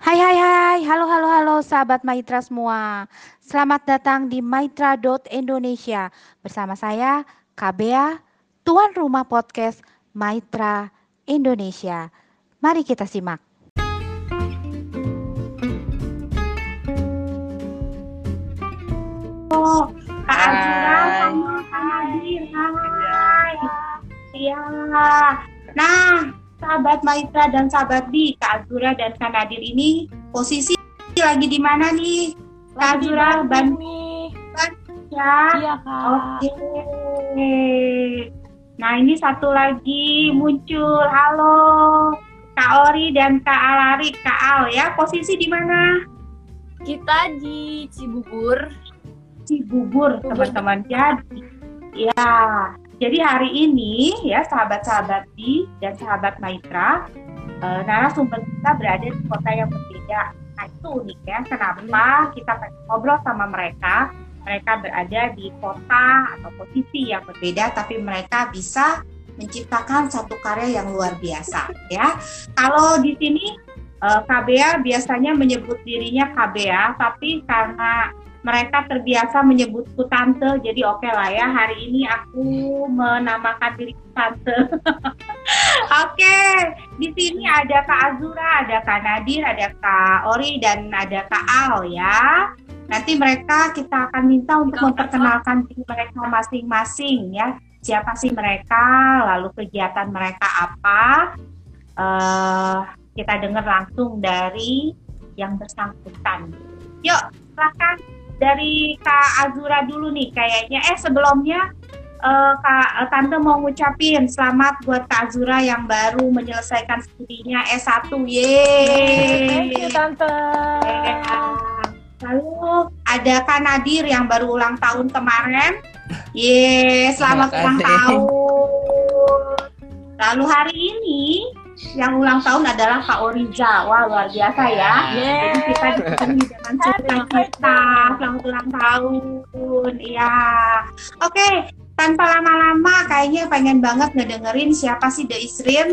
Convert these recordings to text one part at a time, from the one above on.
Hai hai hai, halo halo halo sahabat Maitra semua. Selamat datang di maitra.indonesia bersama saya KBA, tuan rumah podcast Maitra Indonesia. Mari kita simak. Oh, Kak Azura sama Kak Nadir. Hai. Iya. Nah, sahabat Maitra dan sahabat Bi, Kak Azura dan Kak Nadir ini posisi lagi di mana nih? Kak Azura, Bandung nih. ya? Iya, Kak. Oke. Nah, ini satu lagi muncul. Halo. Kak Ori dan Kak Alari, Kak Al ya. Posisi di mana? Kita di Cibubur. Cibubur, teman-teman. Jadi, ya. Jadi hari ini ya sahabat-sahabat di dan sahabat Maitra, eh, narasumber kita berada di kota yang berbeda. Nah itu unik ya. Kenapa kita ngobrol sama mereka? Mereka berada di kota atau posisi yang berbeda, tapi mereka bisa menciptakan satu karya yang luar biasa ya. Kalau di sini eh, KBA biasanya menyebut dirinya KBA, tapi karena mereka terbiasa menyebutku tante, jadi oke lah ya. Hari ini aku menamakan diriku tante. oke, di sini ada Kak Azura, ada Kak Nadir, ada Kak Ori, dan ada Kak Al ya. Nanti mereka kita akan minta untuk memperkenalkan diri mereka masing-masing ya. Siapa sih mereka, lalu kegiatan mereka apa. Eh, kita dengar langsung dari yang bersangkutan. Yuk, silakan dari Kak Azura dulu nih kayaknya. Eh sebelumnya eh, Kak Tante mau ngucapin selamat buat Kak Azura yang baru menyelesaikan studinya S1. Thank you, Yeay. Tante. Lalu ada Kak Nadir yang baru ulang tahun kemarin. Yeay, selamat ulang tahun. Lalu hari ini yang ulang tahun adalah Kak Oriza. Wah, luar biasa ya. Yeay. Jadi kita ditemani dengan cita-cita. Selamat ulang tahun. Iya. Oke, tanpa lama-lama kayaknya pengen banget ngedengerin siapa sih The Isrin.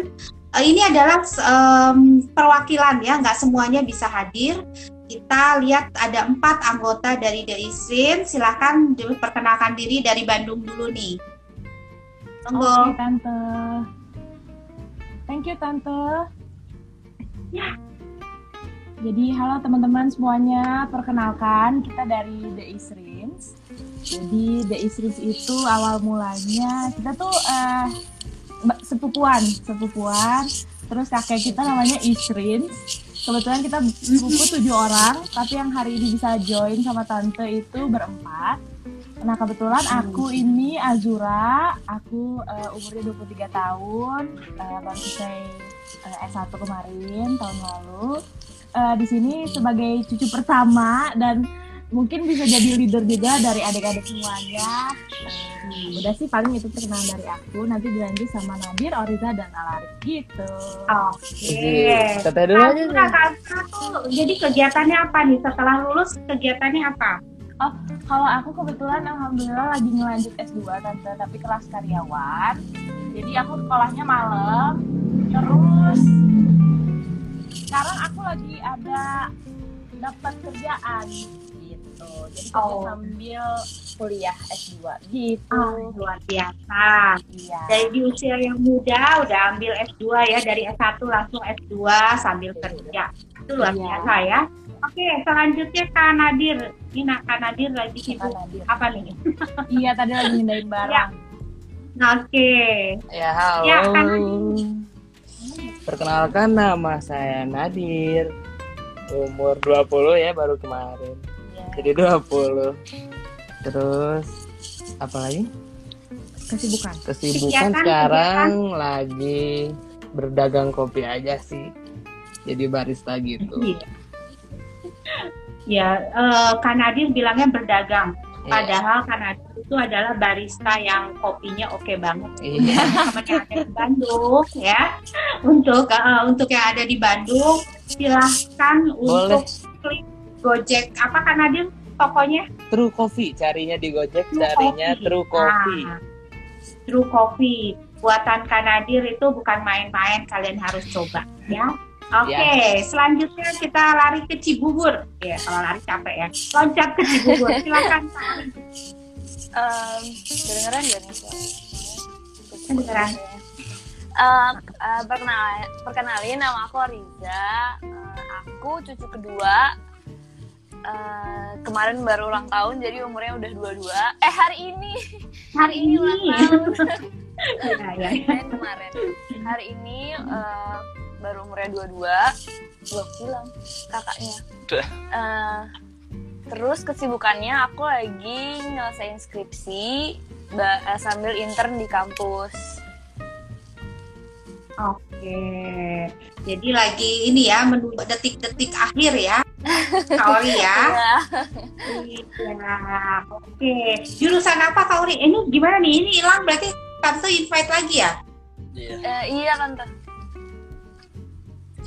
Eh, ini adalah em, perwakilan ya, nggak semuanya bisa hadir. Kita lihat ada empat anggota dari The Isrin. Silahkan diperkenalkan diri dari Bandung dulu nih. Oke, Monggo. Tante. Thank you, Tante. Ya. Jadi, halo teman-teman semuanya. Perkenalkan, kita dari The Isrins. Jadi, The Isrins itu awal mulanya kita tuh mbak- sepupuan, sepupuan. Terus kakek kita namanya Isrins. Kebetulan kita buku tujuh orang, tapi yang hari ini bisa join sama tante itu berempat. Nah kebetulan aku ini Azura, aku eh, umurnya 23 tahun, eh, baru selesai eh, S1 kemarin tahun lalu. Eh, di sini sebagai cucu pertama dan mungkin bisa jadi leader juga dari adik-adik semuanya. Eh, udah sih paling itu perkenalan dari aku, nanti dilanjut sama Nadir, Oriza dan Alarik gitu. Oke. Teteh dulu aja. Jadi kegiatannya apa nih? Setelah lulus kegiatannya apa? Kalau aku kebetulan alhamdulillah lagi ngelanjut S2 tante, tapi kelas karyawan. Jadi aku sekolahnya malam. Terus sekarang aku lagi ada dapat kerjaan gitu. Jadi aku Oh. sambil kuliah S2 gitu. Oh, luar biasa. Iya. Dari di usia yang muda udah ambil S2 ya, dari S1 langsung S2 sambil kerja. Itu luar Iya. biasa ya. Oke, selanjutnya Kak Nadir. Ini nah, Kak Nadir lagi sibuk Nadir. apa nih? Iya tadi lagi mindahin barang. Oke. Ya, halo. Ya, kan. Perkenalkan nama saya Nadir. Umur 20 ya baru kemarin. Iya. Jadi 20. Terus apa lagi? Kesibukan. Kesibukan Kegiatan, sekarang lagi berdagang kopi aja sih. Jadi barista gitu. Iya. Ya, Nadir bilangnya berdagang. Iya. Padahal Kak Nadir itu adalah barista yang kopinya oke banget. Iya. teman yang ada di Bandung ya untuk eh, untuk yang ada di Bandung silahkan untuk klik Gojek apa kan Nadir tokonya True Coffee carinya di Gojek, True carinya Coffee. True Coffee. Nah, True Coffee buatan Kanadir itu bukan main-main kalian harus coba ya Oke, selanjutnya kita lari ke Cibubur. Ya, kalau lari capek ya. Loncat ke Cibubur. Silakan. Um, kedengeran gak nih? Kedengeran. Eh, eh, perkenal- perkenalin nama aku Riza. Eh, aku cucu kedua. Eh, kemarin baru ulang tahun jadi umurnya udah 22. Eh hari ini. Hari ini ulang tahun. Ya, ya. Kemarin. Hari ini eh, baru umurnya 22. Loh, hilang kakaknya. Eh, terus kesibukannya aku lagi nyelesain skripsi eh, sambil intern di kampus. Oke. Jadi lagi ini ya menunggu detik-detik akhir ya. Kaori ya. Ya. Iya. Oke. Jurusan apa Kaori? Ini gimana nih? Ini hilang berarti tante invite lagi ya? Iya. Eh, iya tante.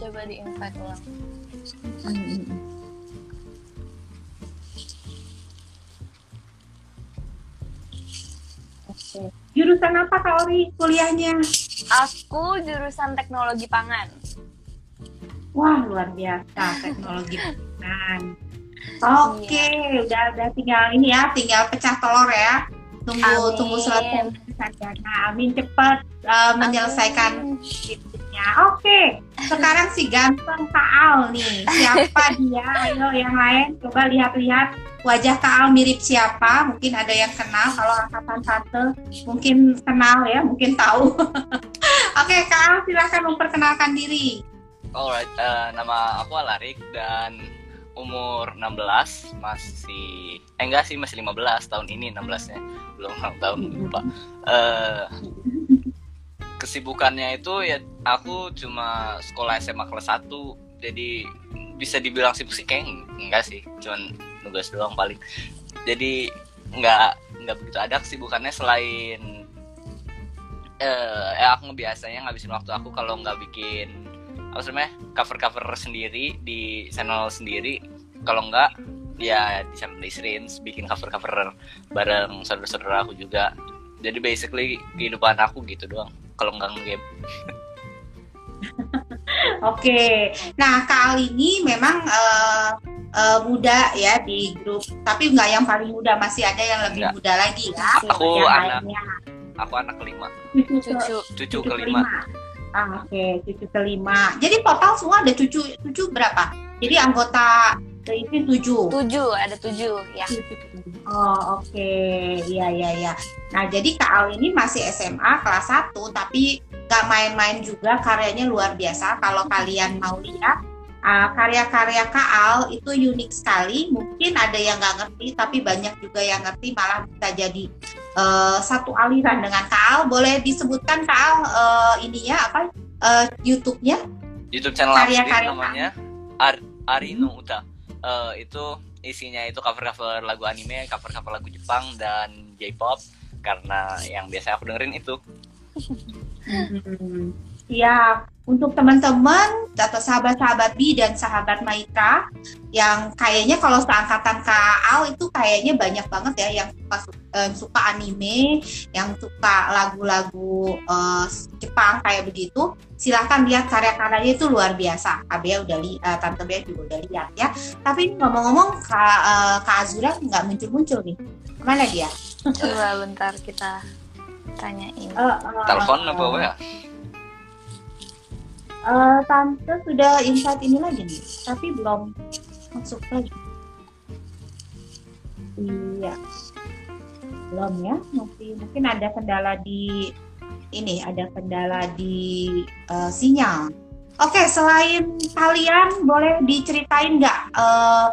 Coba di invite ulang. Oke. Jurusan apa Kaori kuliahnya? Aku jurusan teknologi pangan. Wah luar biasa teknologi pangan. Oke, udah udah tinggal ini ya, tinggal pecah telur ya. Tunggu Amin. tunggu selesai sarjana. Amin cepat uh, menyelesaikan skripsinya. Oke, sekarang si ganteng Kak Al nih. Siapa dia? Ayo yang lain coba lihat-lihat wajah Kak Al mirip siapa? Mungkin ada yang kenal. Kalau angkatan satu mungkin kenal ya, mungkin tahu. Oke, Kak Al silahkan memperkenalkan diri. Alright, eh, nama aku Alarik dan umur 16 masih eh enggak sih masih 15 tahun ini 16 nya belum ulang tahun lupa. Eh kesibukannya itu ya aku cuma sekolah SMA kelas 1 jadi bisa dibilang sibuk sih kayak enggak sih. Cuman nugas doang paling. Jadi enggak enggak begitu ada kesibukannya selain eh eh, aku biasanya ngabisin waktu aku kalau nggak bikin apa namanya cover cover sendiri di channel sendiri. Kalau enggak ya di channel Disrins bikin cover cover bareng saudara-saudara aku juga. Jadi basically kehidupan aku gitu doang kalau enggak game Oke, nah Kak Al ini memang eh, eh, muda ya di grup, tapi nggak yang paling muda, masih ada yang lebih Nggak. muda lagi ya. aku yang anak lainnya. aku anak kelima Cucu, Cucu. cucu kelima Ah, Oke, cucu kelima. Jadi total semua ada cucu cucu berapa? Jadi anggota itu tujuh. Tujuh, ada tujuh ya. Oh oke, iya iya iya. Nah jadi Kak Al ini masih SMA kelas 1 tapi gak main-main juga karyanya luar biasa. Kalau kalian mau lihat uh, karya-karya Kak Al itu unik sekali. Mungkin ada yang nggak ngerti tapi banyak juga yang ngerti malah bisa jadi uh, satu aliran dengan Kak Al. Boleh disebutkan Kak Al uh, ininya apa uh, YouTube-nya? YouTube channel Karya-karya namanya Ar Arino Uta Eh, itu isinya itu cover-cover lagu anime, cover-cover lagu Jepang dan J-pop karena yang biasa aku dengerin itu. Ya, untuk teman-teman atau sahabat-sahabat Bi dan sahabat Maitra yang kayaknya kalau seangkatan Kak Al itu kayaknya banyak banget ya yang suka eh, suka anime, yang suka lagu-lagu eh, Jepang kayak begitu. Silahkan lihat karya-karyanya itu luar biasa. Kak Bea udah li, eh, Tante Bea juga udah lihat ya. Tapi ngomong-ngomong Kak, eh, Kak Azura nggak muncul-muncul nih. Ke mana dia? Coba bentar kita tanyain. Eh, eh, Telepon apa ya? Eh, tante sudah invite ini lagi nih, tapi belum masuk lagi. Iya, belum ya. Masih mungkin ada kendala di ini, ada kendala di eh, sinyal. Oke, selain kalian boleh diceritain nggak eh,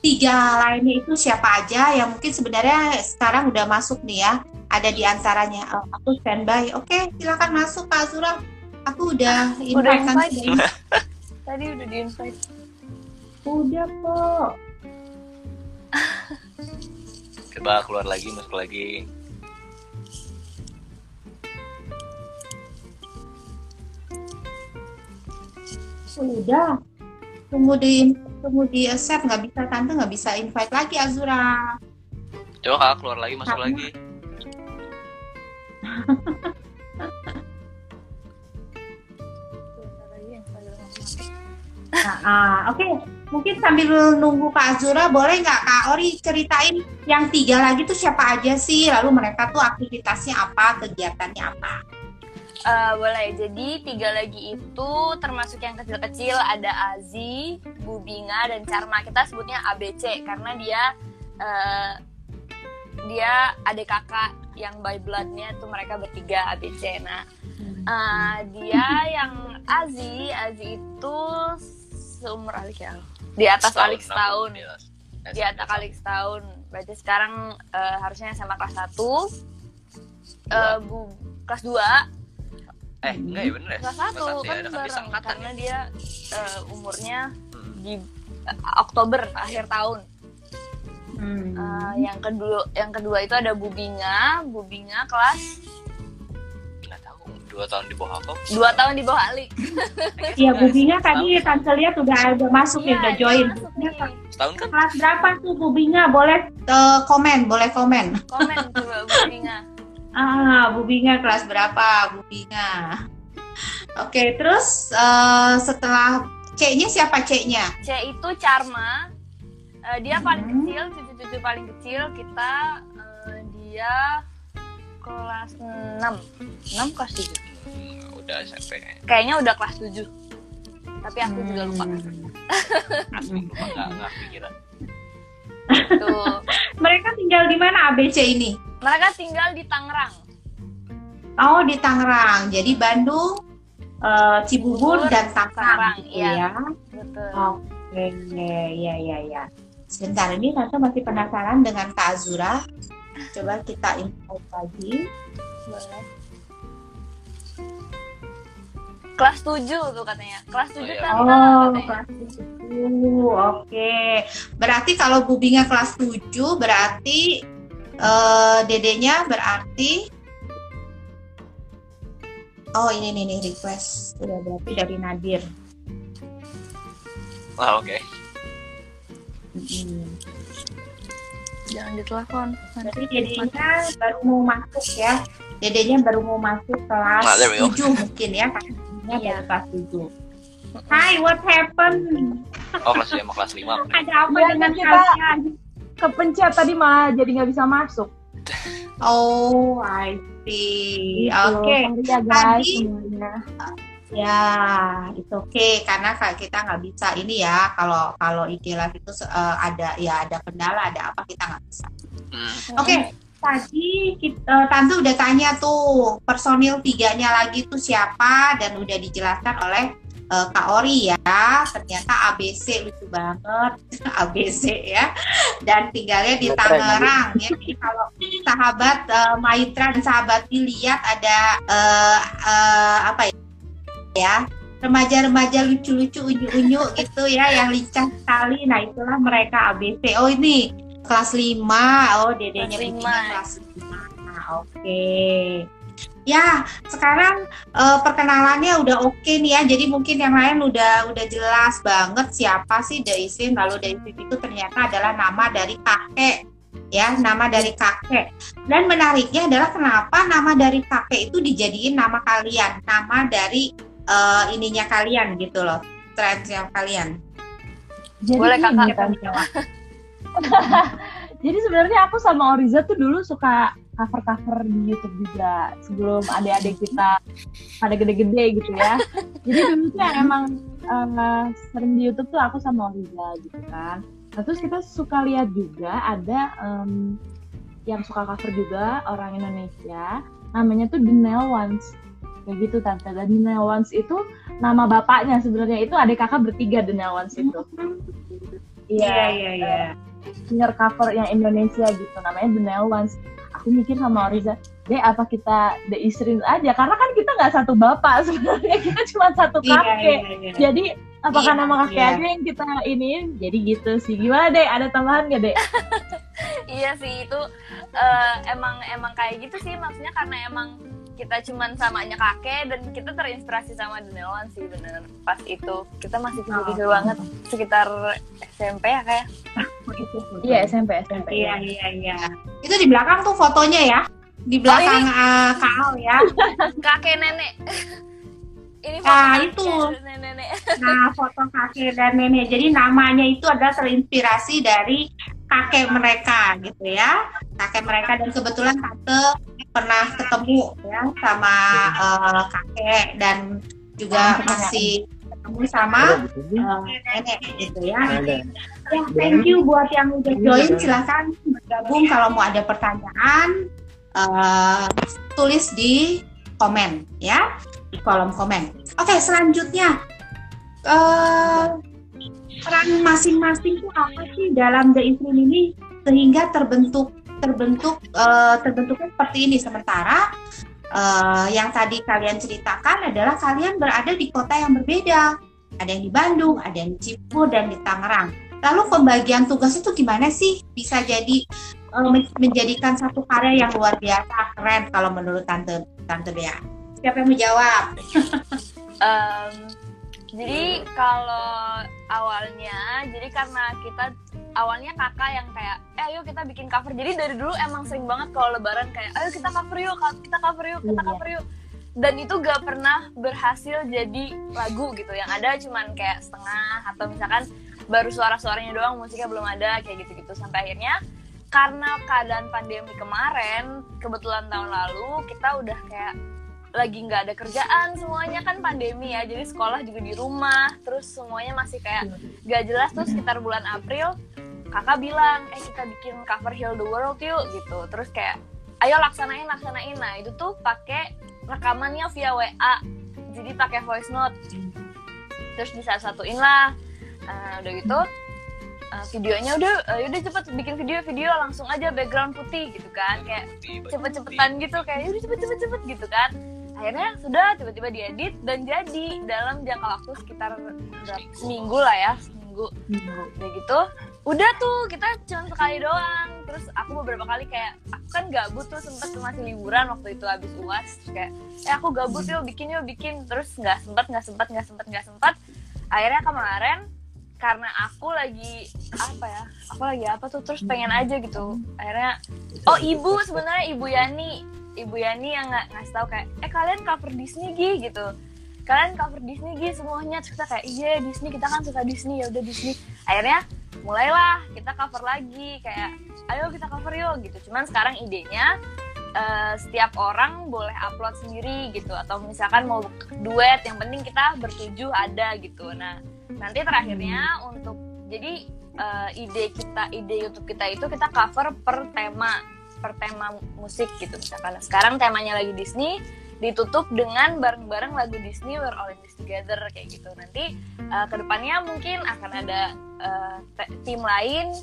tiga lainnya itu siapa aja yang mungkin sebenarnya sekarang udah masuk nih ya? Ada di antaranya. Eh, aku standby. Oke, silakan masuk Kak Azura. Aku udah invite kan invite? sudah Tadi udah di invite. Udah kok. Coba keluar lagi, masuk lagi. Udah. Tunggu di tunggu di accept nggak bisa tante nggak bisa invite lagi Azura. Coba keluar lagi, masuk Karena- lagi. Nah, ah, Oke, mungkin sambil nunggu Kak Azura, boleh nggak Kak Ori ceritain yang tiga lagi tuh siapa aja sih? Lalu mereka tuh aktivitasnya apa, kegiatannya apa? Eh, boleh. Jadi tiga lagi itu termasuk yang kecil-kecil ada Azi, Bubinga dan Charma. Kita sebutnya ABC karena dia eh, dia adik kakak yang by bloodnya tuh mereka bertiga ABC. Nah, eh, dia yang Azi, Azi itu seumur Alik ya. Di atas Alik setahun. Iya. Di atas Alik setahun. Berarti sekarang eh, harusnya SMA kelas 1. Eh, bu, kelas 2 Eh, enggak ya bener ya? kelas satu Kelas kan ya, bareng karena ya. dia eh, umurnya Hmm. di eh, Oktober akhir tahun. Hmm. Eh, yang kedua yang kedua itu ada Bubinga, Bubinga kelas dua tahun di bawah aku. dua tahun di bawah Alik. Iya, Bu Binga tadi tante lihat udah udah masuk ya, udah Iya, join. Setahun kan? Kelas berapa tuh Bu Binga? Boleh eh, komen, boleh komen. Komen coba Bubinga. Ah, Bu Binga kelas berapa, Bu Binga? Oke, terus eh, setelah C-nya siapa C-nya? C itu Charma. Eh, dia paling Hmm. kecil, cucu-cucu paling kecil kita eh, dia kelas 6. 6 kelas 7. Hmm, udah SMP. Kayaknya udah kelas 7. Tapi aku juga lupa. Hmm. Nggak, nggak pikiran. Tuh. Mereka tinggal di mana ABC ini? Mereka tinggal di Tangerang. Oh, di Tangerang. Jadi Bandung, eh, Cibubur, dan Tangerang gitu iya. ya. Betul. Oke, ya ya ya. Sebentar ini Tante masih penasaran dengan Kak Azura. Coba kita info lagi. Boleh. Kelas 7 tuh katanya. Kelas 7 Oh, iya. kan Oh, katanya. kelas 7. Oke. Berarti kalau Bu Binga kelas 7 berarti eh dedenya berarti Oh, ini nih nih request. Udah berarti dari Nadir. Wah, oke. Mm-mm. Jangan ditelepon. Berarti dedenya baru mau masuk ya. Dedenya baru mau masuk kelas Nah, there we go. 7 mungkin ya. Karena Iya. baru kelas 7. Hai, what happened? Oh, kelas 5, kelas 5. Ada apa Iya, dengan kita- kalian? Kepencet tadi mah jadi nggak bisa masuk. Oh, I see. Gitu. Oke. Sorry ya guys Tadi- semuanya. Ya, itu oke karena kayak kita nggak bisa ini ya kalau kalau IG Live itu eh, ada ya ada kendala ada apa kita nggak bisa. Hmm. Oke, tadi kita, tante udah tanya tuh personil tiganya lagi tuh siapa dan udah dijelaskan oleh eh, Kak Ori ya. Ternyata ABC lucu banget ABC ya dan tinggalnya di Keren, Tangerang ya. Jadi kalau sahabat eh, Maitra dan sahabat dilihat ada eh, eh, apa ya? ya remaja-remaja lucu-lucu unyu-unyu gitu ya yang lincah sekali nah itulah mereka ABC oh ini kelas 5 oh dedenya Kelas kelas 5 nah, oke. Ya sekarang eh, perkenalannya udah oke nih ya. Jadi mungkin yang lain udah udah jelas banget siapa sih Daisin lalu Daisin itu ternyata adalah nama dari kakek. Ya nama dari kakek. Dan menariknya adalah kenapa nama dari kakek itu dijadiin nama kalian? Nama dari eh, ininya kalian gitu loh. Trennya kalian. Jadi Boleh, Kakak. Jawab? Jadi sebenarnya aku sama Oriza tuh dulu suka cover-cover di YouTube juga sebelum adik-adik kita pada gede-gede gitu ya. Jadi dulu tuh yang emang eh, sering di YouTube tuh aku sama Oriza gitu kan. Nah, terus kita suka lihat juga ada em, yang suka cover juga orang Indonesia namanya tuh The Nail Ones. Kayak gitu tante. Dan The Nail Ones itu nama bapaknya sebenarnya. Itu adik kakak bertiga The Nail Ones itu. Iya. Iya iya singer cover yang Indonesia gitu namanya The Nail Ones. Aku mikir sama Oriza deh apa kita The Isrin aja? Karena kan kita nggak satu bapak sebenarnya kita cuma satu iya kakek. iya iya jadi apakah Iya, nama kakek iya. aja yang kita ini jadi gitu sih. Gimana deh ada tambahan gak deh Iya sih itu eh, emang emang kayak gitu sih. Maksudnya karena emang kita cuman samanya kakek dan kita terinspirasi sama Denewan sih bener pas itu kita masih kecil-kecil Oh. banget sekitar SMP ya kayak iya SMP SMP iya iya iya itu di belakang tuh fotonya ya di belakang eh, Kak Al ya kakek nenek ini Nah, foto itu. kakek dan nenek. Nah, foto kakek dan nenek. Jadi namanya itu adalah terinspirasi dari kakek mereka gitu ya. Kakek mereka dan kebetulan tante pernah ketemu ya sama eh, kakek dan juga masih ketemu sama eh, nenek gitu ya. Ya, thank you buat yang udah join. Silahkan bergabung kalau mau ada pertanyaan. eh, tulis di komen ya di kolom komen. Oke, selanjutnya eh peran masing-masing itu apa sih dalam The ini sehingga terbentuk terbentuk eh, terbentuknya seperti ini sementara eh, yang tadi kalian ceritakan adalah kalian berada di kota yang berbeda. Ada yang di Bandung, ada yang di Cipu dan di Tangerang. Lalu pembagian tugas itu gimana sih bisa jadi men- menjadikan satu karya yang luar biasa keren kalau menurut tante tante Bea? Siapa yang mau jawab? Em, jadi kalau awalnya, jadi karena kita awalnya kakak yang kayak, eh ayo kita bikin cover. Jadi dari dulu emang sering banget kalau lebaran kayak, ayo kita cover yuk, kita cover yuk, kita Iya. cover yuk. Dan itu gak pernah berhasil jadi lagu gitu. Yang ada cuman kayak setengah atau misalkan baru suara-suaranya doang, musiknya belum ada kayak gitu-gitu. Sampai akhirnya karena keadaan pandemi kemarin, kebetulan tahun lalu kita udah kayak lagi nggak ada kerjaan semuanya kan pandemi ya jadi sekolah juga di rumah terus semuanya masih kayak gak jelas. Tuh sekitar bulan April kakak bilang eh kita bikin cover Heal the World yuk gitu. Terus kayak ayo laksanain laksanain. Nah itu tuh pakai rekamannya via WA jadi pakai voice note. Terus bisa satuin lah. Eh, udah gitu eh, videonya udah eh, udah cepet bikin video video langsung aja background putih gitu kan. Kayak cepet-cepetan gitu kayak udah cepet-cepet cepet gitu kan akhirnya sudah tiba-tiba diedit dan jadi dalam jangka waktu sekitar seminggu lah ya seminggu. Udah gitu udah tuh kita cuma sekali doang. Terus aku beberapa kali kayak aku kan gabut tuh sempet tuh masih liburan waktu itu habis uas kayak eh aku gabut yuk bikin yuk bikin. Terus nggak sempet nggak sempet nggak sempet nggak sempet. Akhirnya kemarin karena aku lagi apa ya aku lagi apa tuh terus pengen aja gitu. Akhirnya oh ibu sebenarnya ibu Yani ibu Yani yang nggak ngasih tahu kayak eh kalian cover Disney Gi gitu. Kalian cover Disney Gi semuanya. Terus kita kayak iya Disney kita kan suka Disney. Ya udah Disney. Akhirnya mulailah kita cover lagi kayak ayo kita cover yuk gitu. Cuman sekarang idenya eh, setiap orang boleh upload sendiri gitu. Atau misalkan mau duet yang penting kita bertujuh ada gitu. Nah nanti terakhirnya untuk jadi eh, ide kita ide YouTube kita itu kita cover per tema per tema musik gitu misalkan. Nah, sekarang temanya lagi Disney ditutup dengan bareng-bareng lagu Disney We're All in This Together kayak gitu. Nanti eh, ke depannya mungkin akan ada te- tim lain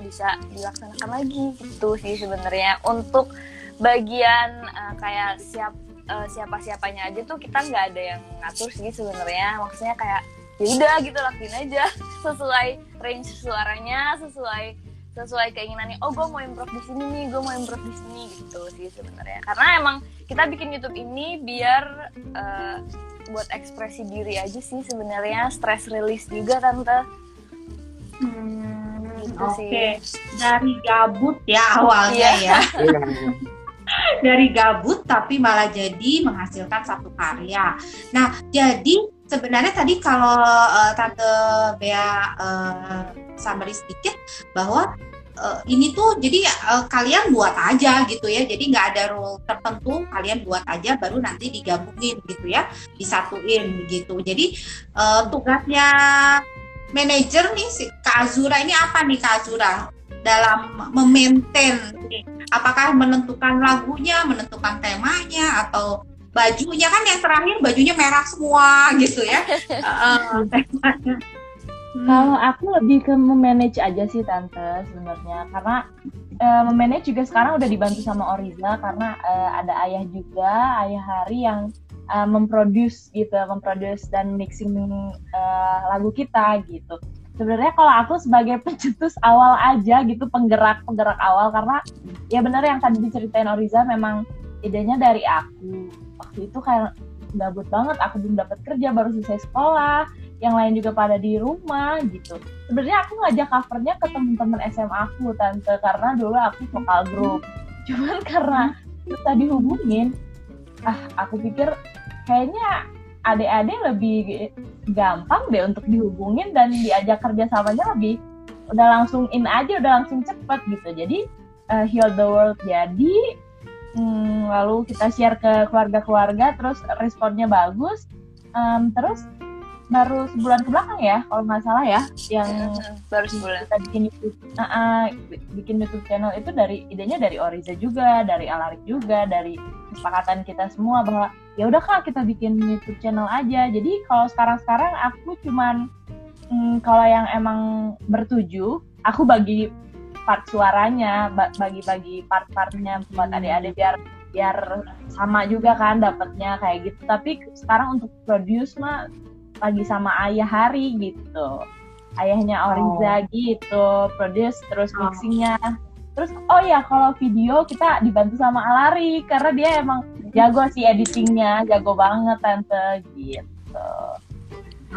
bisa dilaksanakan lagi gitu sih sebenarnya. Untuk bagian eh, kayak siap eh, siapa-siapanya aja tuh kita nggak ada yang ngatur sih sebenarnya. Maksudnya kayak ya udah gitu lakuin aja. Sesuai range suaranya sesuai sesuai keinginannya oh gue mau improv di sini nih gue mau improv di sini gitu sih sebenarnya karena emang kita bikin YouTube ini biar eh, buat ekspresi diri aja sih sebenarnya stress release juga tante Hmm, Gitu Oke, sih. dari gabut ya awalnya Iya. ya. Dari gabut tapi malah jadi menghasilkan satu karya. Nah, jadi sebenarnya tadi kalau eh, tante Bea eh, summary sedikit bahwa eh, ini tuh jadi eh, kalian buat aja gitu ya. Jadi nggak ada rule tertentu, kalian buat aja baru nanti digabungin gitu ya, disatuin gitu. Jadi eh, tugasnya manajer nih si Kak Azura ini apa nih Kak Azura dalam memaintain apakah menentukan lagunya, menentukan temanya atau bajunya kan yang terakhir bajunya merah semua gitu ya. Uh. Hmm. Kalau aku lebih ke memanage aja sih tante sebenarnya karena eh, memanage juga sekarang udah dibantu sama Oriza karena eh, ada ayah juga ayah Hari yang eh, memproduce gitu memproduce dan mixing eh, lagu kita gitu. Sebenarnya kalau aku sebagai pencetus awal aja gitu penggerak penggerak awal karena ya benar yang tadi diceritain Oriza memang idenya dari aku waktu itu kayak gabut banget aku belum dapat kerja baru selesai sekolah yang lain juga pada di rumah gitu. Sebenarnya aku ngajak covernya ke teman-teman SMA aku tante karena dulu aku vokal grup. Cuman karena kita dihubungin, ah aku pikir kayaknya adik-adik lebih gampang deh untuk dihubungin dan diajak kerja samanya lebih udah langsung in aja udah langsung cepet gitu jadi uh, heal the world jadi hmm, lalu kita share ke keluarga-keluarga terus responnya bagus. Um, terus baru sebulan ke belakang ya kalau nggak salah ya yang baru sebulan. kita bikin YouTube uh, uh, bikin YouTube channel itu dari idenya dari Oriza juga dari Alarik juga dari kesepakatan kita semua bahwa ya udah kak kita bikin YouTube channel aja. Jadi kalau sekarang-sekarang aku cuman hmm, kalau yang emang bertuju aku bagi part suaranya bagi-bagi part-partnya buat adik-adik biar biar sama juga kan dapatnya kayak gitu. Tapi sekarang untuk produce mah lagi sama ayah Hari gitu. Ayahnya Oriza oh. gitu produce terus oh. mixingnya. Terus oh ya kalau video kita dibantu sama Alari karena dia emang jago sih editingnya jago banget tante gitu.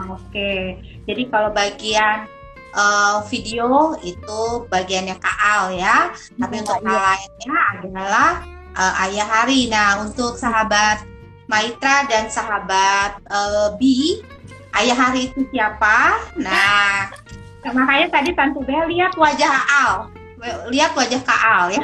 Oke jadi kalau bagian uh, video itu bagiannya Kak Al ya tapi untuk hal lainnya adalah uh, Ayah Hari nah untuk sahabat Maitra dan sahabat uh, B ayah hari itu siapa? Nah, makanya tadi Tante Bel lihat wajah Al, lihat wajah Kak Al ya.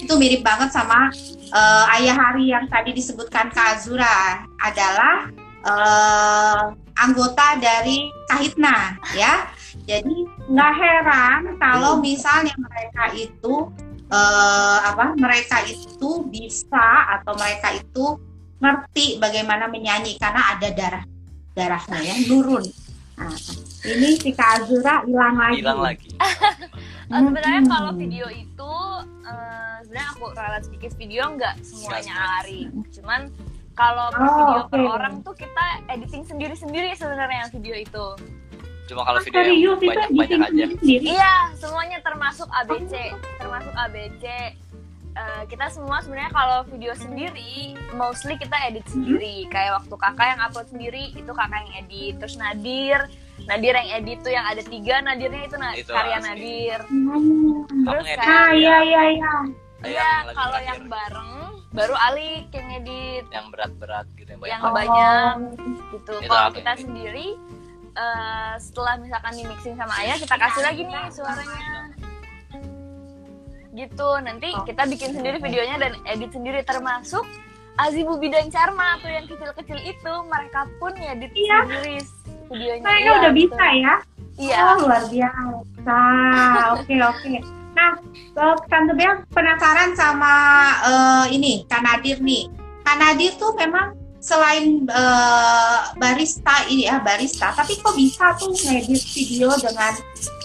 Itu mirip banget sama uh, ayah hari yang tadi disebutkan Kak Azura adalah uh, anggota dari Kahitna ya. Jadi nggak heran kalau misalnya mereka itu uh, apa mereka itu bisa atau mereka itu ngerti bagaimana menyanyi karena ada darah darahnya ya turun. Nah, ini si Kak Azura hilang lagi. Hilang lagi. uh, sebenarnya kalau video itu uh, sebenarnya aku ralat sedikit video nggak semuanya Ari. Cuman kalau oh, video okay. per orang tuh kita editing sendiri-sendiri sebenarnya video itu. Cuma kalau video yang banyak-banyak aja. Iya, semuanya termasuk ABC, termasuk ABC uh, kita semua sebenarnya kalau video sendiri mostly kita edit hmm. sendiri kayak waktu kakak yang upload sendiri itu kakak yang edit terus Nadir Nadir yang edit tuh yang ada tiga Nadirnya itu, na itu karya asli. Nadir hmm. terus kayak ah, iya iya iya Iya, kalau yang bareng baru Ali yang edit. Yang berat-berat gitu yang banyak. Yang banyak gitu. Kalau kita sendiri uh, setelah misalkan di mixing sama Ayah kita kasih lagi nih suaranya. Gitu nanti oh. kita bikin sendiri videonya dan edit sendiri. Termasuk Azibubi dan Charma tuh yang kecil-kecil itu. Mereka pun ngedit iya. sendiri videonya. Mereka iya, udah gitu. bisa ya? Iya. Oh, luar biasa. Oke oke. Nah uh, Tante Bel penasaran sama uh, ini Kanadir nih. Kanadir tuh memang selain uh, barista ini ya barista tapi kok bisa tuh ngedit video dengan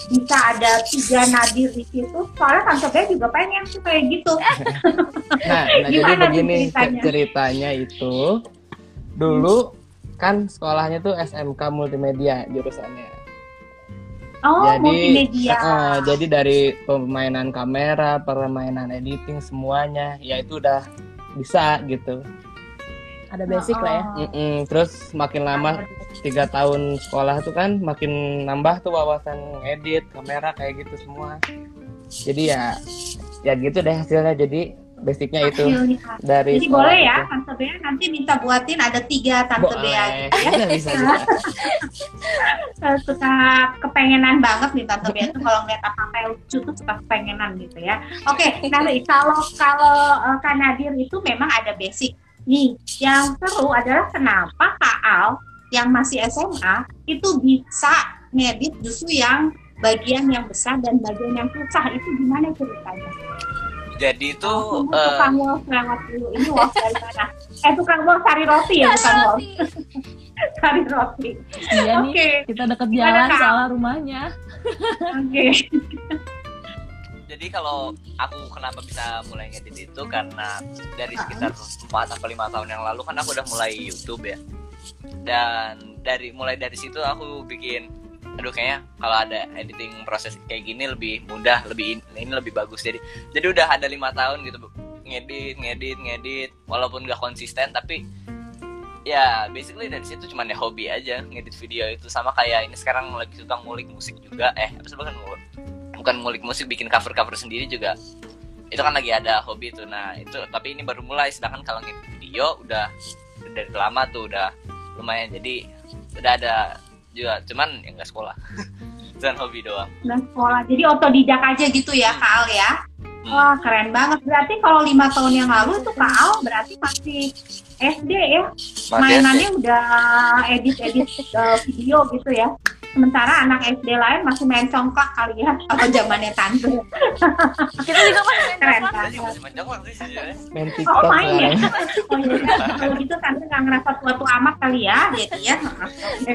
bisa ada tiga nadir di situ soalnya tante Bea juga pengen sih kayak gitu nah, nah jadi begini ceritanya? ceritanya itu dulu kan sekolahnya tuh SMK multimedia jurusannya Oh, jadi, multimedia. Uh, jadi dari pemainan kamera, permainan editing semuanya, ya itu udah bisa gitu ada basic oh, lah ya. Mm -mm. Terus makin lama tiga tahun sekolah tuh kan makin nambah tuh wawasan edit, kamera kayak gitu semua. Jadi ya ya gitu deh hasilnya. Jadi basicnya itu dari Jadi boleh ya itu. Tante Bea nanti minta buatin ada tiga Tante boleh. Bea gitu ya. bisa, bisa. suka kepengenan banget nih Tante Bea tuh kalau ngeliat apa apa lucu tuh suka kepengenan gitu ya. Oke, okay, nah kalau kalau uh, Kanadir itu memang ada basic Nih, yang seru adalah kenapa Kak Al yang masih SMA itu bisa ngedit justru yang bagian yang besar dan bagian yang susah itu gimana ceritanya? Jadi itu oh, uh, tukang dulu ini wol dari mana? Eh tukang wol sari roti ya bukan wol. sari roti. Iya Oke. Okay. kita deket jalan salah rumahnya. Oke. Okay jadi kalau aku kenapa bisa mulai ngedit itu karena dari sekitar 4 atau lima tahun yang lalu kan aku udah mulai YouTube ya. Dan dari mulai dari situ aku bikin aduh kayaknya kalau ada editing proses kayak gini lebih mudah lebih ini lebih bagus. Jadi jadi udah ada lima tahun gitu ngedit ngedit ngedit. Walaupun gak konsisten tapi ya basically dari situ cuma ya hobi aja ngedit video itu. Sama kayak ini sekarang lagi suka ngulik musik juga. Eh apa bukan bukan ngulik musik bikin cover cover sendiri juga itu kan lagi ada hobi tuh nah itu tapi ini baru mulai sedangkan kalau ngedit video udah dari lama tuh udah lumayan jadi udah ada juga cuman ya nggak sekolah cuman hobi doang dan sekolah. Jadi otodidak aja gitu ya, Kak Al ya. Hmm. Wah, keren banget. Berarti kalau lima tahun yang lalu itu Kak Al berarti masih SD ya. Masih Mainannya udah edit-edit eh, video gitu ya. Sementara anak SD lain masih main congklak kali ya, kalau zamannya tante. Kita juga masih main Keren juga masih main main Oh TikTok main ya? sekarang. Oh iya, kalau gitu tante nggak ngerasa tua-tua amat kali ya, jadi ya. Oke.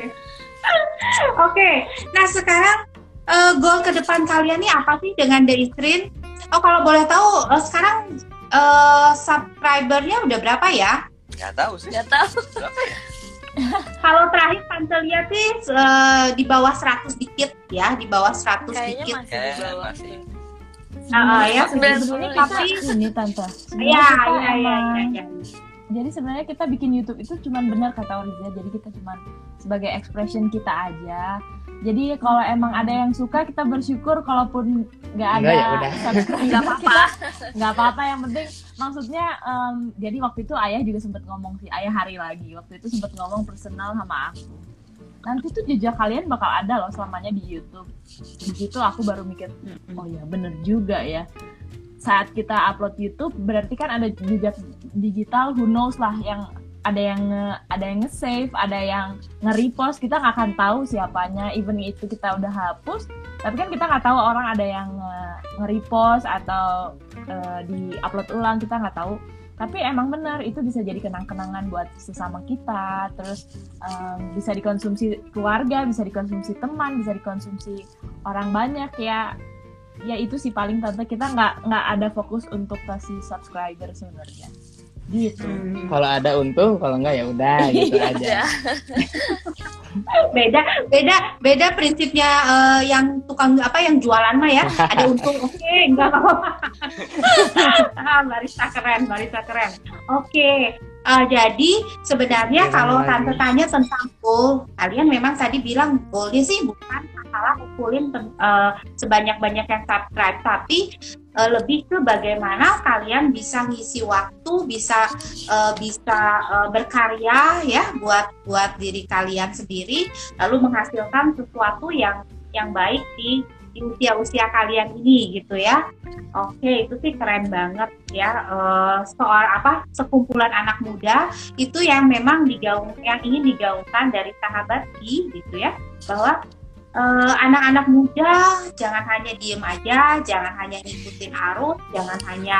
Oke, nah sekarang eh, goal ke depan kalian nih apa sih dengan The Istrin? Oh kalau boleh tahu, eh, sekarang eh, subscribernya udah berapa ya? nggak tahu sih Gak tahu. berapa ya Kalau terakhir tante lihat sih eh, di bawah 100 dikit ya, di bawah 100 Kayaknya dikit. masih di Kayaknya bawah. masih. Ah, ya, sebenarnya sebenarnya kita tapi- ini tante. Iya, iya, iya, iya, iya. Jadi sebenarnya kita bikin YouTube itu cuman benar kata Oriza. Jadi kita cuman sebagai expression kita aja. Jadi kalau emang ada yang suka kita bersyukur. Kalaupun nggak ada Nggak, ya Nggak apa-apa. kita nggak apa-apa. Yang penting maksudnya em, jadi waktu itu ayah juga sempat ngomong sih ayah hari lagi. Waktu itu sempat ngomong personal sama aku. Nanti tuh jejak kalian bakal ada loh selamanya di YouTube. Di situ aku baru mikir, oh ya bener juga ya saat kita upload YouTube berarti kan ada jejak digital who knows lah yang ada yang nge- ada yang nge-save, ada yang nge-repost, kita nggak akan tahu siapanya, even itu kita udah hapus, tapi kan kita nggak tahu orang ada yang nge- nge-repost atau eh, di-upload ulang, kita nggak tahu. Tapi emang benar itu bisa jadi kenang-kenangan buat sesama kita, terus em, bisa dikonsumsi keluarga, bisa dikonsumsi teman, bisa dikonsumsi orang banyak ya. Ya itu sih paling tante. Kita nggak nggak ada fokus untuk kasih subscriber sebenarnya gitu Hmm. Kalau ada untung, kalau enggak ya udah gitu Iya. aja. beda beda beda prinsipnya eh, yang tukang apa yang jualan mah ya ada untung oke enggak apa-apa ah, barista keren barista keren oke eh, jadi sebenarnya Jangan kalau tante tanya tentang goal kalian memang tadi bilang goalnya sih bukan masalah kumpulin eh, sebanyak-banyak yang subscribe tapi eh, lebih ke bagaimana kalian bisa ngisi waktu bisa eh, bisa eh, berkarya ya buat buat diri kalian sendiri lalu menghasilkan sesuatu yang yang baik di usia-usia kalian ini gitu ya. Oke, itu sih keren banget ya. Eh, soal apa? Sekumpulan anak muda itu yang memang digaung yang ingin digaungkan dari sahabat I gitu ya. Bahwa eh, anak-anak muda jangan hanya diem aja, jangan hanya ngikutin arus, jangan hanya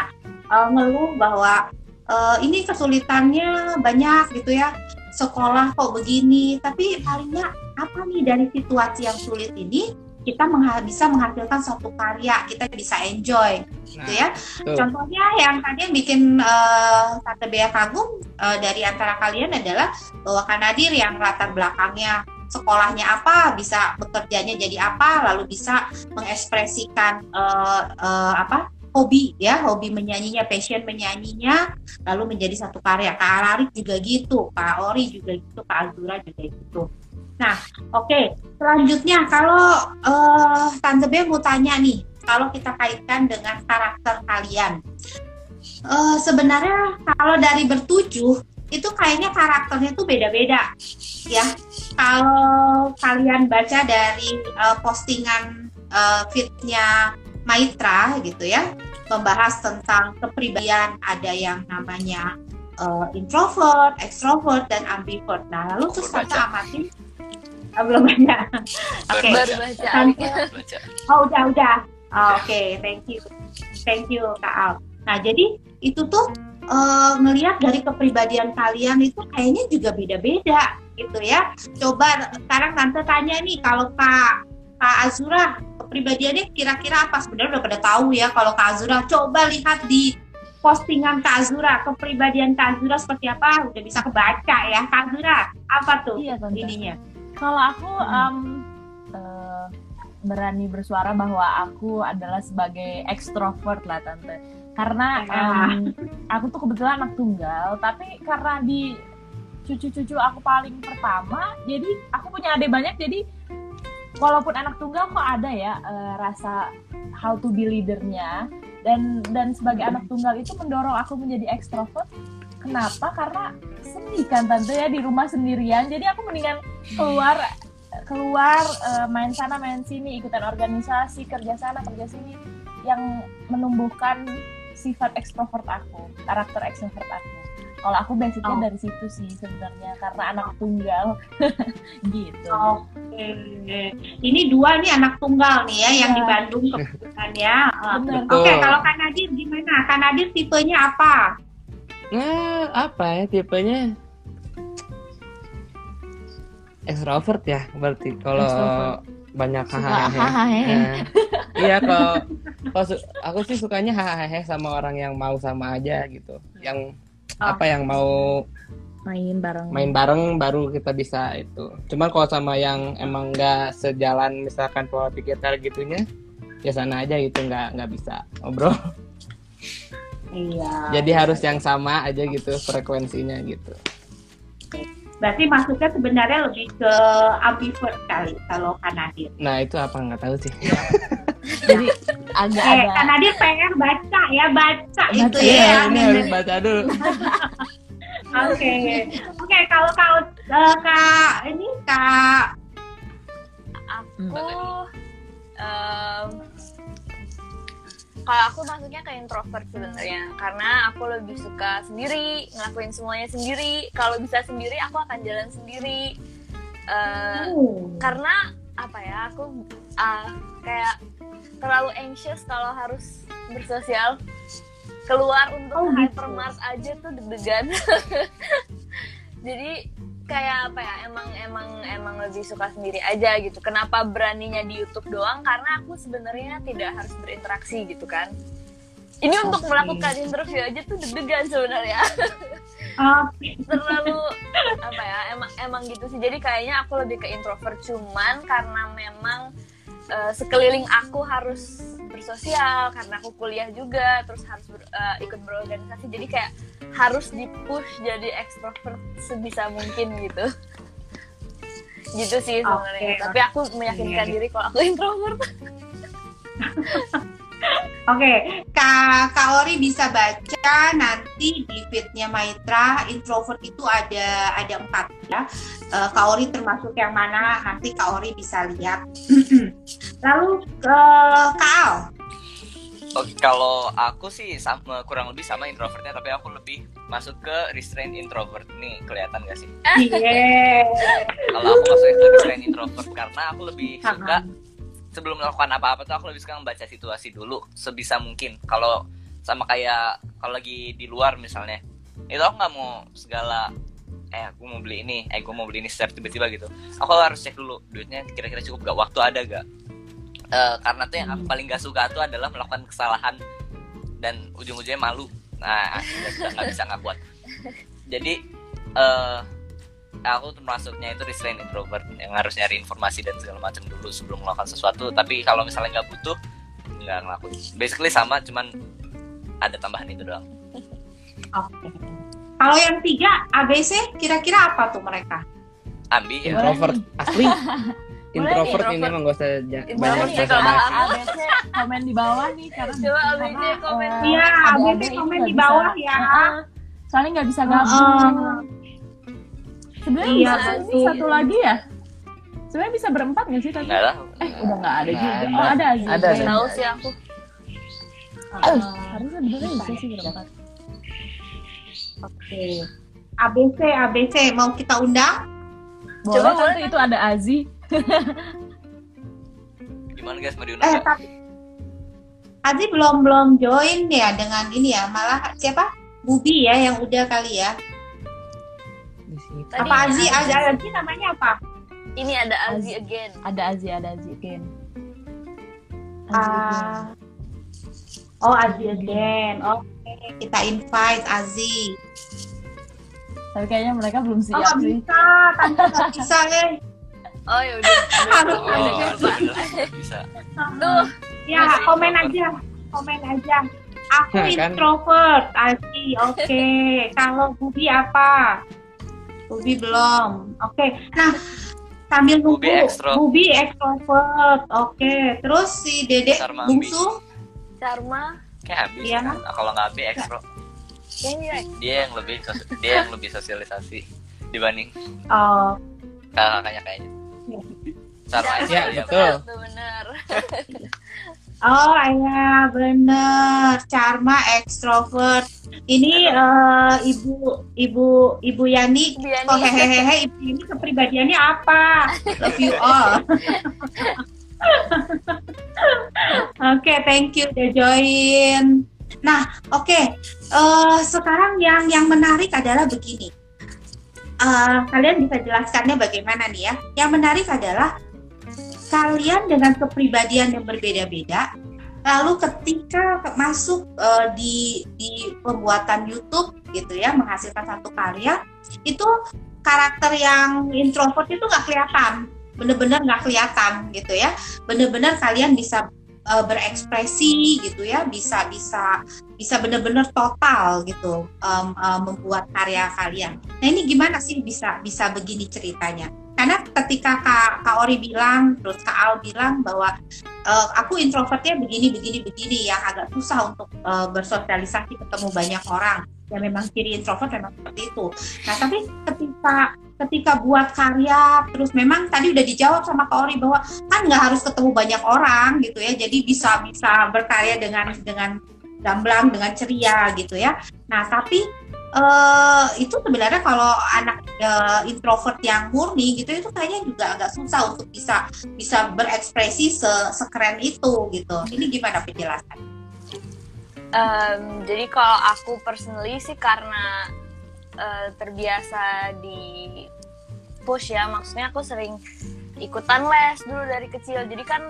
eh, ngeluh bahwa eh, ini kesulitannya banyak gitu ya sekolah kok begini tapi palingnya apa nih dari situasi yang sulit ini kita mengha- bisa menghasilkan suatu karya kita bisa enjoy gitu ya betul. contohnya yang tadi yang bikin eh, Tante Bea kagum eh, dari antara kalian adalah bahwa Kanadir yang latar belakangnya sekolahnya apa bisa bekerjanya jadi apa lalu bisa mengekspresikan eh, eh, apa hobi ya hobi menyanyinya passion menyanyinya lalu menjadi satu karya. Kak Alarik juga gitu Kak Ori juga gitu Kak Azura juga gitu. Nah oke selanjutnya kalau eh, Tante Bea mau tanya nih kalau kita kaitkan dengan karakter kalian. Eh, sebenarnya kalau dari bertujuh itu kayaknya karakternya tuh beda-beda ya kalau kalian baca dari eh, postingan eh, feednya Maitra gitu ya membahas tentang kepribadian ada yang namanya eh, introvert, extrovert dan ambivert. Nah, lalu terus tante baca. amatin Ah, belum baca. Oke. Baru baca. Tante, baca oh udah udah. Oh, Oke, thank you, thank you Kak Al. Nah, jadi itu tuh eh, ngelihat dari kepribadian kalian itu kayaknya juga beda-beda gitu ya. Coba sekarang tante tanya nih kalau Kak Kak Azura kepribadiannya kira-kira apa? Sebenarnya udah pada tahu ya kalau Kak Azura. Coba lihat di postingan Kak Azura kepribadian Kak Azura seperti apa? Udah bisa kebaca ya. Kak Azura apa tuh iya tante. ininya? Kalau aku em, eh, berani bersuara bahwa aku adalah sebagai ekstrovert lah tante karena em, aku tuh kebetulan anak tunggal tapi karena di cucu-cucu aku paling pertama jadi aku punya adik banyak jadi walaupun anak tunggal kok ada ya eh, rasa how to be leadernya. Dan dan sebagai anak tunggal itu mendorong aku menjadi ekstrovert. Kenapa? Karena sedih kan tante ya di rumah sendirian. Jadi aku mendingan keluar keluar eh, main sana main sini ikutan organisasi kerja sana kerja sini yang menumbuhkan sifat ekstrovert aku karakter ekstrovert aku kalau aku basicnya Oh. dari situ sih sebenarnya karena anak tunggal gitu Oke. Ini dua nih anak tunggal nih ya yang Iya. di Bandung kebetulan ya. Oke, Betul. kalau Kak Nadir gimana? Kak Nadir tipenya apa? Nah, apa ya tipenya? Extrovert ya berarti kalau. Banyak hahaha. Nah, iya kalau aku sih sukanya hahaha sama orang yang mau sama aja gitu. Yang Oh. apa yang mau main bareng main bareng baru kita bisa itu. Cuman kalau sama yang emang nggak sejalan misalkan pola pikir gitunya, ya sana aja gitu nggak nggak bisa ngobrol. Iya. Jadi harus yang sama aja gitu frekuensinya gitu. Berarti masuknya sebenarnya lebih ke ambivert kali kalau Kak Nadir. Nah itu apa nggak tahu sih. jadi agak Eh, ada Kak Nadir PR baca ya, baca itu Baca, ya. Iya, ini harus baca dulu. Oke. Oke, kalau kau eh, Kak ini Kak Hmm. Aku em, kalau aku masuknya ke introvert sebenarnya karena aku lebih suka sendiri ngelakuin semuanya sendiri kalau bisa sendiri aku akan jalan sendiri Eh, Oh. karena apa ya aku ah, kayak terlalu anxious kalau harus bersosial keluar untuk Oh, gitu. hypermart aja tuh deg-degan jadi kayak apa ya emang emang emang lebih suka sendiri aja gitu. Kenapa beraninya di YouTube doang? Karena aku sebenarnya tidak harus berinteraksi gitu kan. Ini untuk Oke. melakukan interview aja tuh deg-degan sebenarnya. Terlalu apa ya emang emang gitu sih. Jadi kayaknya aku lebih ke introvert cuman karena memang eh, sekeliling aku harus bersosial karena aku kuliah juga terus harus ber- eh, ikut berorganisasi. Jadi kayak harus dipush jadi ekstrovert sebisa mungkin gitu. Gitu sih sebenarnya. Oke, tapi aku meyakinkan oke. diri kalau aku introvert Oke, Kak, Kak Ori bisa baca nanti di feednya Maitra introvert itu ada ada empat ya. Eh, Kak Ori termasuk yang mana nanti Kak Ori bisa lihat. Lalu ke Kak Al. Oke, kalau aku sih sama, kurang lebih sama introvertnya, tapi aku lebih masuk ke restraint introvert nih kelihatan gak sih? Iya. Kalau aku masuk ke restraint introvert karena aku lebih suka sebelum melakukan apa-apa tuh aku lebih suka membaca situasi dulu sebisa mungkin. Kalau sama kayak kalau lagi di luar misalnya, itu aku nggak mau segala eh aku mau beli ini, eh gue mau beli ini secara tiba-tiba gitu. Aku harus cek dulu duitnya kira-kira cukup gak, waktu ada gak. Eh, karena tuh yang aku paling gak suka tuh adalah melakukan kesalahan dan ujung-ujungnya malu. Nah, nggak nggak bisa nggak kuat. Jadi eh aku termasuknya itu restraint introvert yang harus nyari informasi dan segala macam dulu sebelum melakukan sesuatu. Tapi kalau misalnya nggak butuh, nggak ngelakuin. Basically sama, cuman ada tambahan itu doang. Oke. Kalau yang tiga ABC kira-kira apa tuh mereka? Ambi ya. Introvert asli. introvert ini emang gak usah banyak kalau ABC komen di bawah nih karena Coba ABC komen. Iya, ABC komen di bawah ya. Heeh. soalnya nggak bisa gabung Heeh. Sebenarnya Iya, bisa sih satu lagi ya sebenarnya bisa berempat nggak sih tadi Nggak tahu. eh udah nggak ada juga oh ada Aziz Ada, ada. tahu sih aku Eh, harusnya benernya bisa sih berempat Oke. ABC ABC mau kita undang? boleh Coba, tante itu ada Azi Gimana guys mau Eh diundang? nggak? tapi Azi belum belum join ya dengan ini ya malah siapa? Bubi ya yang udah kali ya. Di situ. Tadi apa Azi? ada- Azi Azi namanya apa? ini ada Azi again ada Azi ada Azi Ken Ah. Oh Azi again. Oke kita invite Azi. tapi kayaknya mereka belum Oh siap nggak sih bisa, tante nggak bisa eh. oh ya udah Harus Oh, ada coba. bener. bisa. tuh Ya Masih komen introvert. aja, komen aja. Aku Nah, kan. introvert, Azi. Oke. Kalau Bubi apa? Bubi belum. Oke. Nah, sambil nunggu. Bubi ekstrovert. Oke. Terus si Dede Sarma Ambi. bungsu. Charma Kayak Iya. sih kan. Nah, kalau nggak Ambi ekstro. Yang ini, Ray. dia yang lebih dia yang lebih sosialisasi dibanding Oh, kakak-kakaknya kayaknya sama Ya, aja Iya, ya betul. Betul, bener. oh iya bener. Charma extrovert. Ini eh, ibu ibu ibu Yani. Oh hehehe ibu ini kepribadiannya apa? Love you all. Oke, thank you udah join. Nah, oke. Eh, sekarang yang yang menarik adalah begini. Eh, kalian bisa jelaskannya bagaimana nih ya? Yang menarik adalah kalian dengan kepribadian yang berbeda-beda, lalu ketika ke- masuk eh, di di pembuatan YouTube gitu ya, menghasilkan satu karya, itu karakter yang introvert itu nggak kelihatan, bener-bener nggak kelihatan gitu ya, bener-bener kalian bisa eh, berekspresi gitu ya, bisa bisa bisa bener-bener total gitu em, em, membuat karya kalian. Nah ini gimana sih bisa bisa begini ceritanya? Karena ketika Kak, Kak Ori bilang, terus Kak Al bilang bahwa eh, aku introvertnya begini, begini, begini, yang agak susah untuk eh, bersosialisasi ketemu banyak orang. Ya memang ciri introvert memang seperti itu. Nah tapi ketika ketika buat karya, terus memang tadi udah dijawab sama Kak Ori bahwa kan nggak harus ketemu banyak orang gitu ya, jadi bisa bisa berkarya dengan dengan gamblang, dengan ceria gitu ya. Nah tapi eh itu sebenarnya kalau anak eh, introvert yang murni gitu itu kayaknya juga agak susah untuk bisa bisa berekspresi se- sekeren itu gitu. Ini gimana penjelasan? Em, jadi kalau aku personally sih karena eh, terbiasa di push ya, maksudnya aku sering ikutan les dulu dari kecil. Jadi kan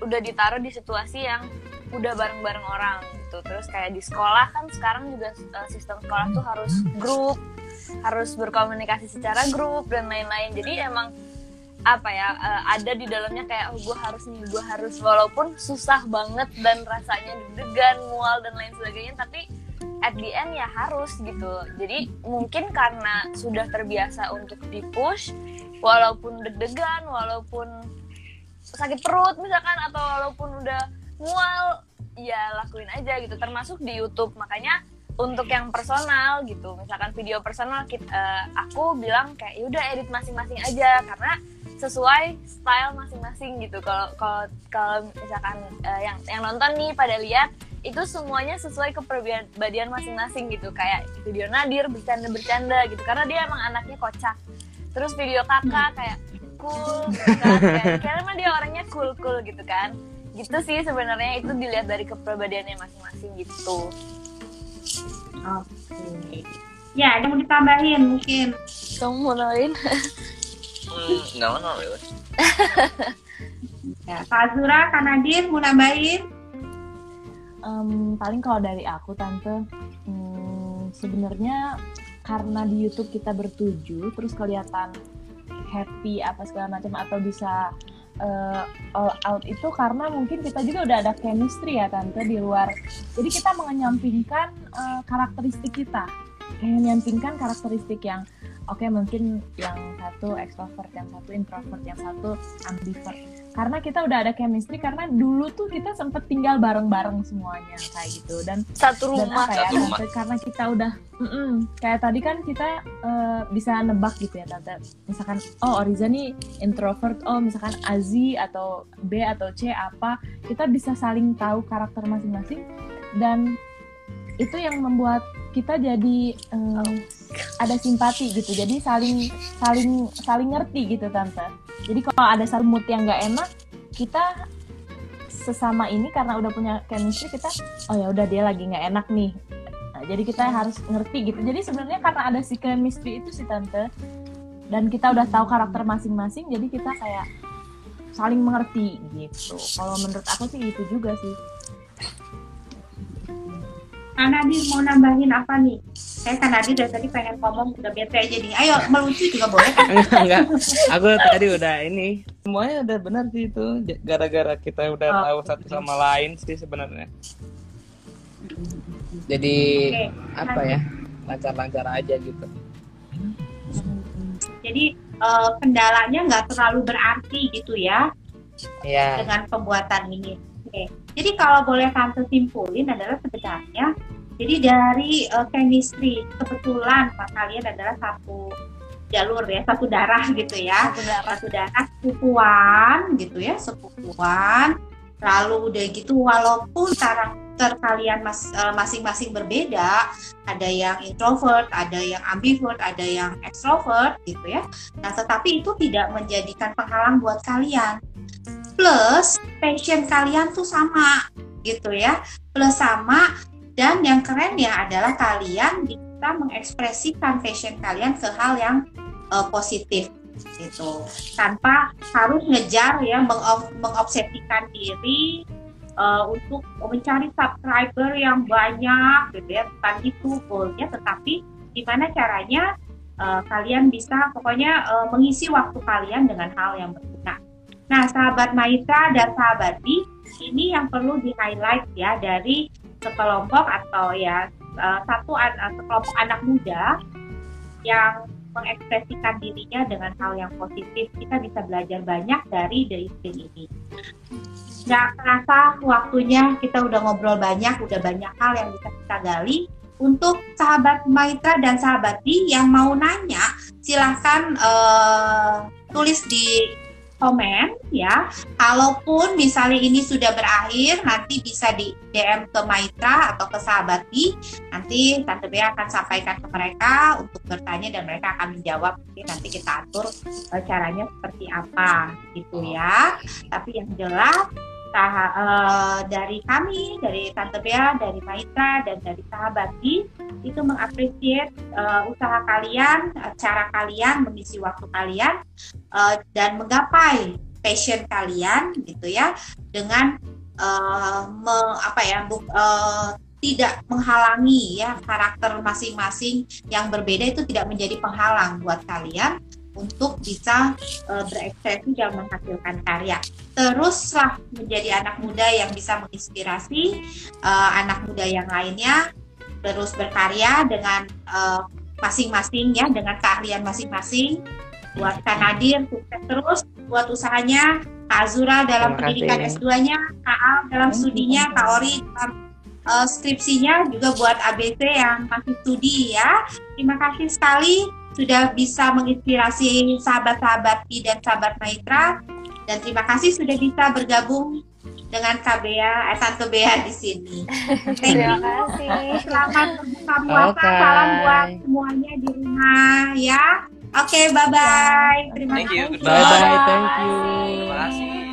udah ditaruh di situasi yang udah bareng-bareng orang gitu. Terus kayak di sekolah kan sekarang juga eh, sistem sekolah tuh harus grup, harus berkomunikasi secara grup dan lain-lain. Jadi emang apa ya eh, ada di dalamnya kayak oh gue harus nih gue harus walaupun susah banget dan rasanya deg-degan mual dan lain sebagainya tapi at the end ya harus gitu jadi mungkin karena sudah terbiasa untuk di push walaupun deg-degan walaupun sakit perut misalkan atau walaupun udah mual ya lakuin aja gitu. Termasuk di YouTube. Makanya untuk yang personal gitu. Misalkan video personal kita, eh, aku bilang kayak yaudah edit masing-masing aja. Karena sesuai style masing-masing gitu. Kalau kalau kalau misalkan eh, yang yang nonton nih pada lihat itu semuanya sesuai kepribadian masing-masing gitu. Kayak video Nadir bercanda-bercanda gitu. Karena dia emang anaknya kocak. Terus video kakak kayak cool gitu kan. Kayak karena dia orangnya cool cool gitu kan gitu sih sebenarnya itu dilihat dari kepribadiannya masing-masing gitu Oke. Ya, ada yang mau ditambahin mungkin. kamu mau nolain Hmm, no, no, really. Ya, Kak Azura, Kak Nadir mau nambahin? Em, paling kalau dari aku tante hmm, sebenarnya karena di YouTube kita bertujuh terus kelihatan happy apa segala macam atau bisa eh, all out itu karena mungkin kita juga udah ada chemistry ya tante di luar. Jadi kita menyampingkan eh, karakteristik kita. Menyampingkan karakteristik yang oke mungkin yang satu extrovert yang satu introvert yang satu ambivert. Karena kita udah ada chemistry karena dulu tuh kita sempet tinggal bareng-bareng semuanya kayak gitu. Dan satu dan rumah apa ya Satu rumah. tante, karena kita udah mm-mm, kayak tadi kan kita eh, bisa nebak gitu ya tante. Misalkan oh Oriza nih introvert oh misalkan Azi atau B atau C apa kita bisa saling tahu karakter masing-masing. Dan itu yang membuat kita jadi eh, ada simpati gitu. Jadi saling saling saling ngerti gitu tante. Jadi kalau ada satu mood yang nggak enak kita sesama ini karena udah punya chemistry kita oh ya udah dia lagi nggak enak nih. Nah, jadi kita harus ngerti gitu. Jadi sebenarnya karena ada si chemistry itu sih tante. Dan kita udah tahu karakter masing-masing jadi kita kayak saling mengerti gitu. Kalau menurut aku sih itu juga sih Kak Nadir mau nambahin apa nih? Saya Kak Nadir dari tadi pengen ngomong udah bete aja nih. Ayo melucu juga boleh kan? enggak enggak aku tadi udah ini semuanya udah benar sih itu gara-gara kita udah Oh. tahu satu sama lain sih sebenarnya jadi Oke. apa ya lancar-lancar aja gitu Jadi eh, kendalanya nggak terlalu berarti gitu ya ya dengan pembuatan ini. Oke. Jadi kalau boleh tante simpulin adalah sebenarnya Jadi dari uh, chemistry kebetulan Pak kalian adalah satu jalur ya, satu darah gitu ya. Satu darah. Satu darah sepupuan gitu ya, sepupuan. Lalu udah gitu walaupun karakter kalian mas- eh, masing-masing berbeda, ada yang introvert, ada yang ambivert, ada yang extrovert gitu ya. Nah, tetapi itu tidak menjadikan penghalang buat kalian. Plus passion kalian tuh sama gitu ya. Plus sama dan yang keren ya adalah kalian bisa mengekspresikan passion kalian ke hal yang eh, positif gitu tanpa harus ngejar ya mengob- mengobsesikan diri eh, untuk mencari subscriber yang banyak gitu ya bukan itu goalnya tetapi gimana caranya eh, kalian bisa pokoknya eh, mengisi waktu kalian dengan hal yang berguna. Nah sahabat Maitra dan sahabat Bi ini yang perlu di highlight ya dari sekelompok atau ya eh, satu eh, sekelompok anak muda yang mengekspresikan dirinya dengan hal yang positif. Kita bisa belajar banyak dari The Instinct ini. Nggak kerasa waktunya kita udah ngobrol banyak udah banyak hal yang bisa kita gali. Untuk sahabat Maitra dan sahabat Di yang mau nanya silahkan eh, tulis di komen ya. Kalaupun misalnya ini sudah berakhir nanti bisa di DM ke Maitra atau ke sahabat Di nanti Tante Bea akan sampaikan ke mereka untuk bertanya dan mereka akan menjawab. Mungkin nanti kita atur eh, caranya seperti apa gitu ya. Tapi yang jelas eh, dari kami dari Tante Bea dari Maitra dan dari sahabat Di itu mengapresiasi eh, usaha kalian cara kalian mengisi waktu kalian eh, dan menggapai passion kalian gitu ya dengan eh, me- apa ya bu- eh, tidak menghalangi ya karakter masing-masing yang berbeda itu tidak menjadi penghalang buat kalian untuk bisa eh, berekspresi dan menghasilkan karya. Teruslah menjadi anak muda yang bisa menginspirasi eh, anak muda yang lainnya terus berkarya dengan masing-masing ya dengan keahlian masing-masing. Buat Kak Nadir sukses terus buat usahanya, Kak Azura dalam Terima pendidikan kasih. S2-nya, Kak Al dalam studinya, Kak Ori dalam eh, skripsinya, juga buat ABC yang masih studi ya. Terima kasih sekali sudah bisa menginspirasi sahabat-sahabat Pi dan sahabat Maitra dan terima kasih sudah bisa bergabung dengan KBA, eh, Tante Bea di sini. Thank Terima kasih. Selamat berbuka puasa. Oke. Salam buat semuanya di rumah ya. Oke, bye bye. Terima Thank you. kasih. Bye bye, thank you. Terima kasih.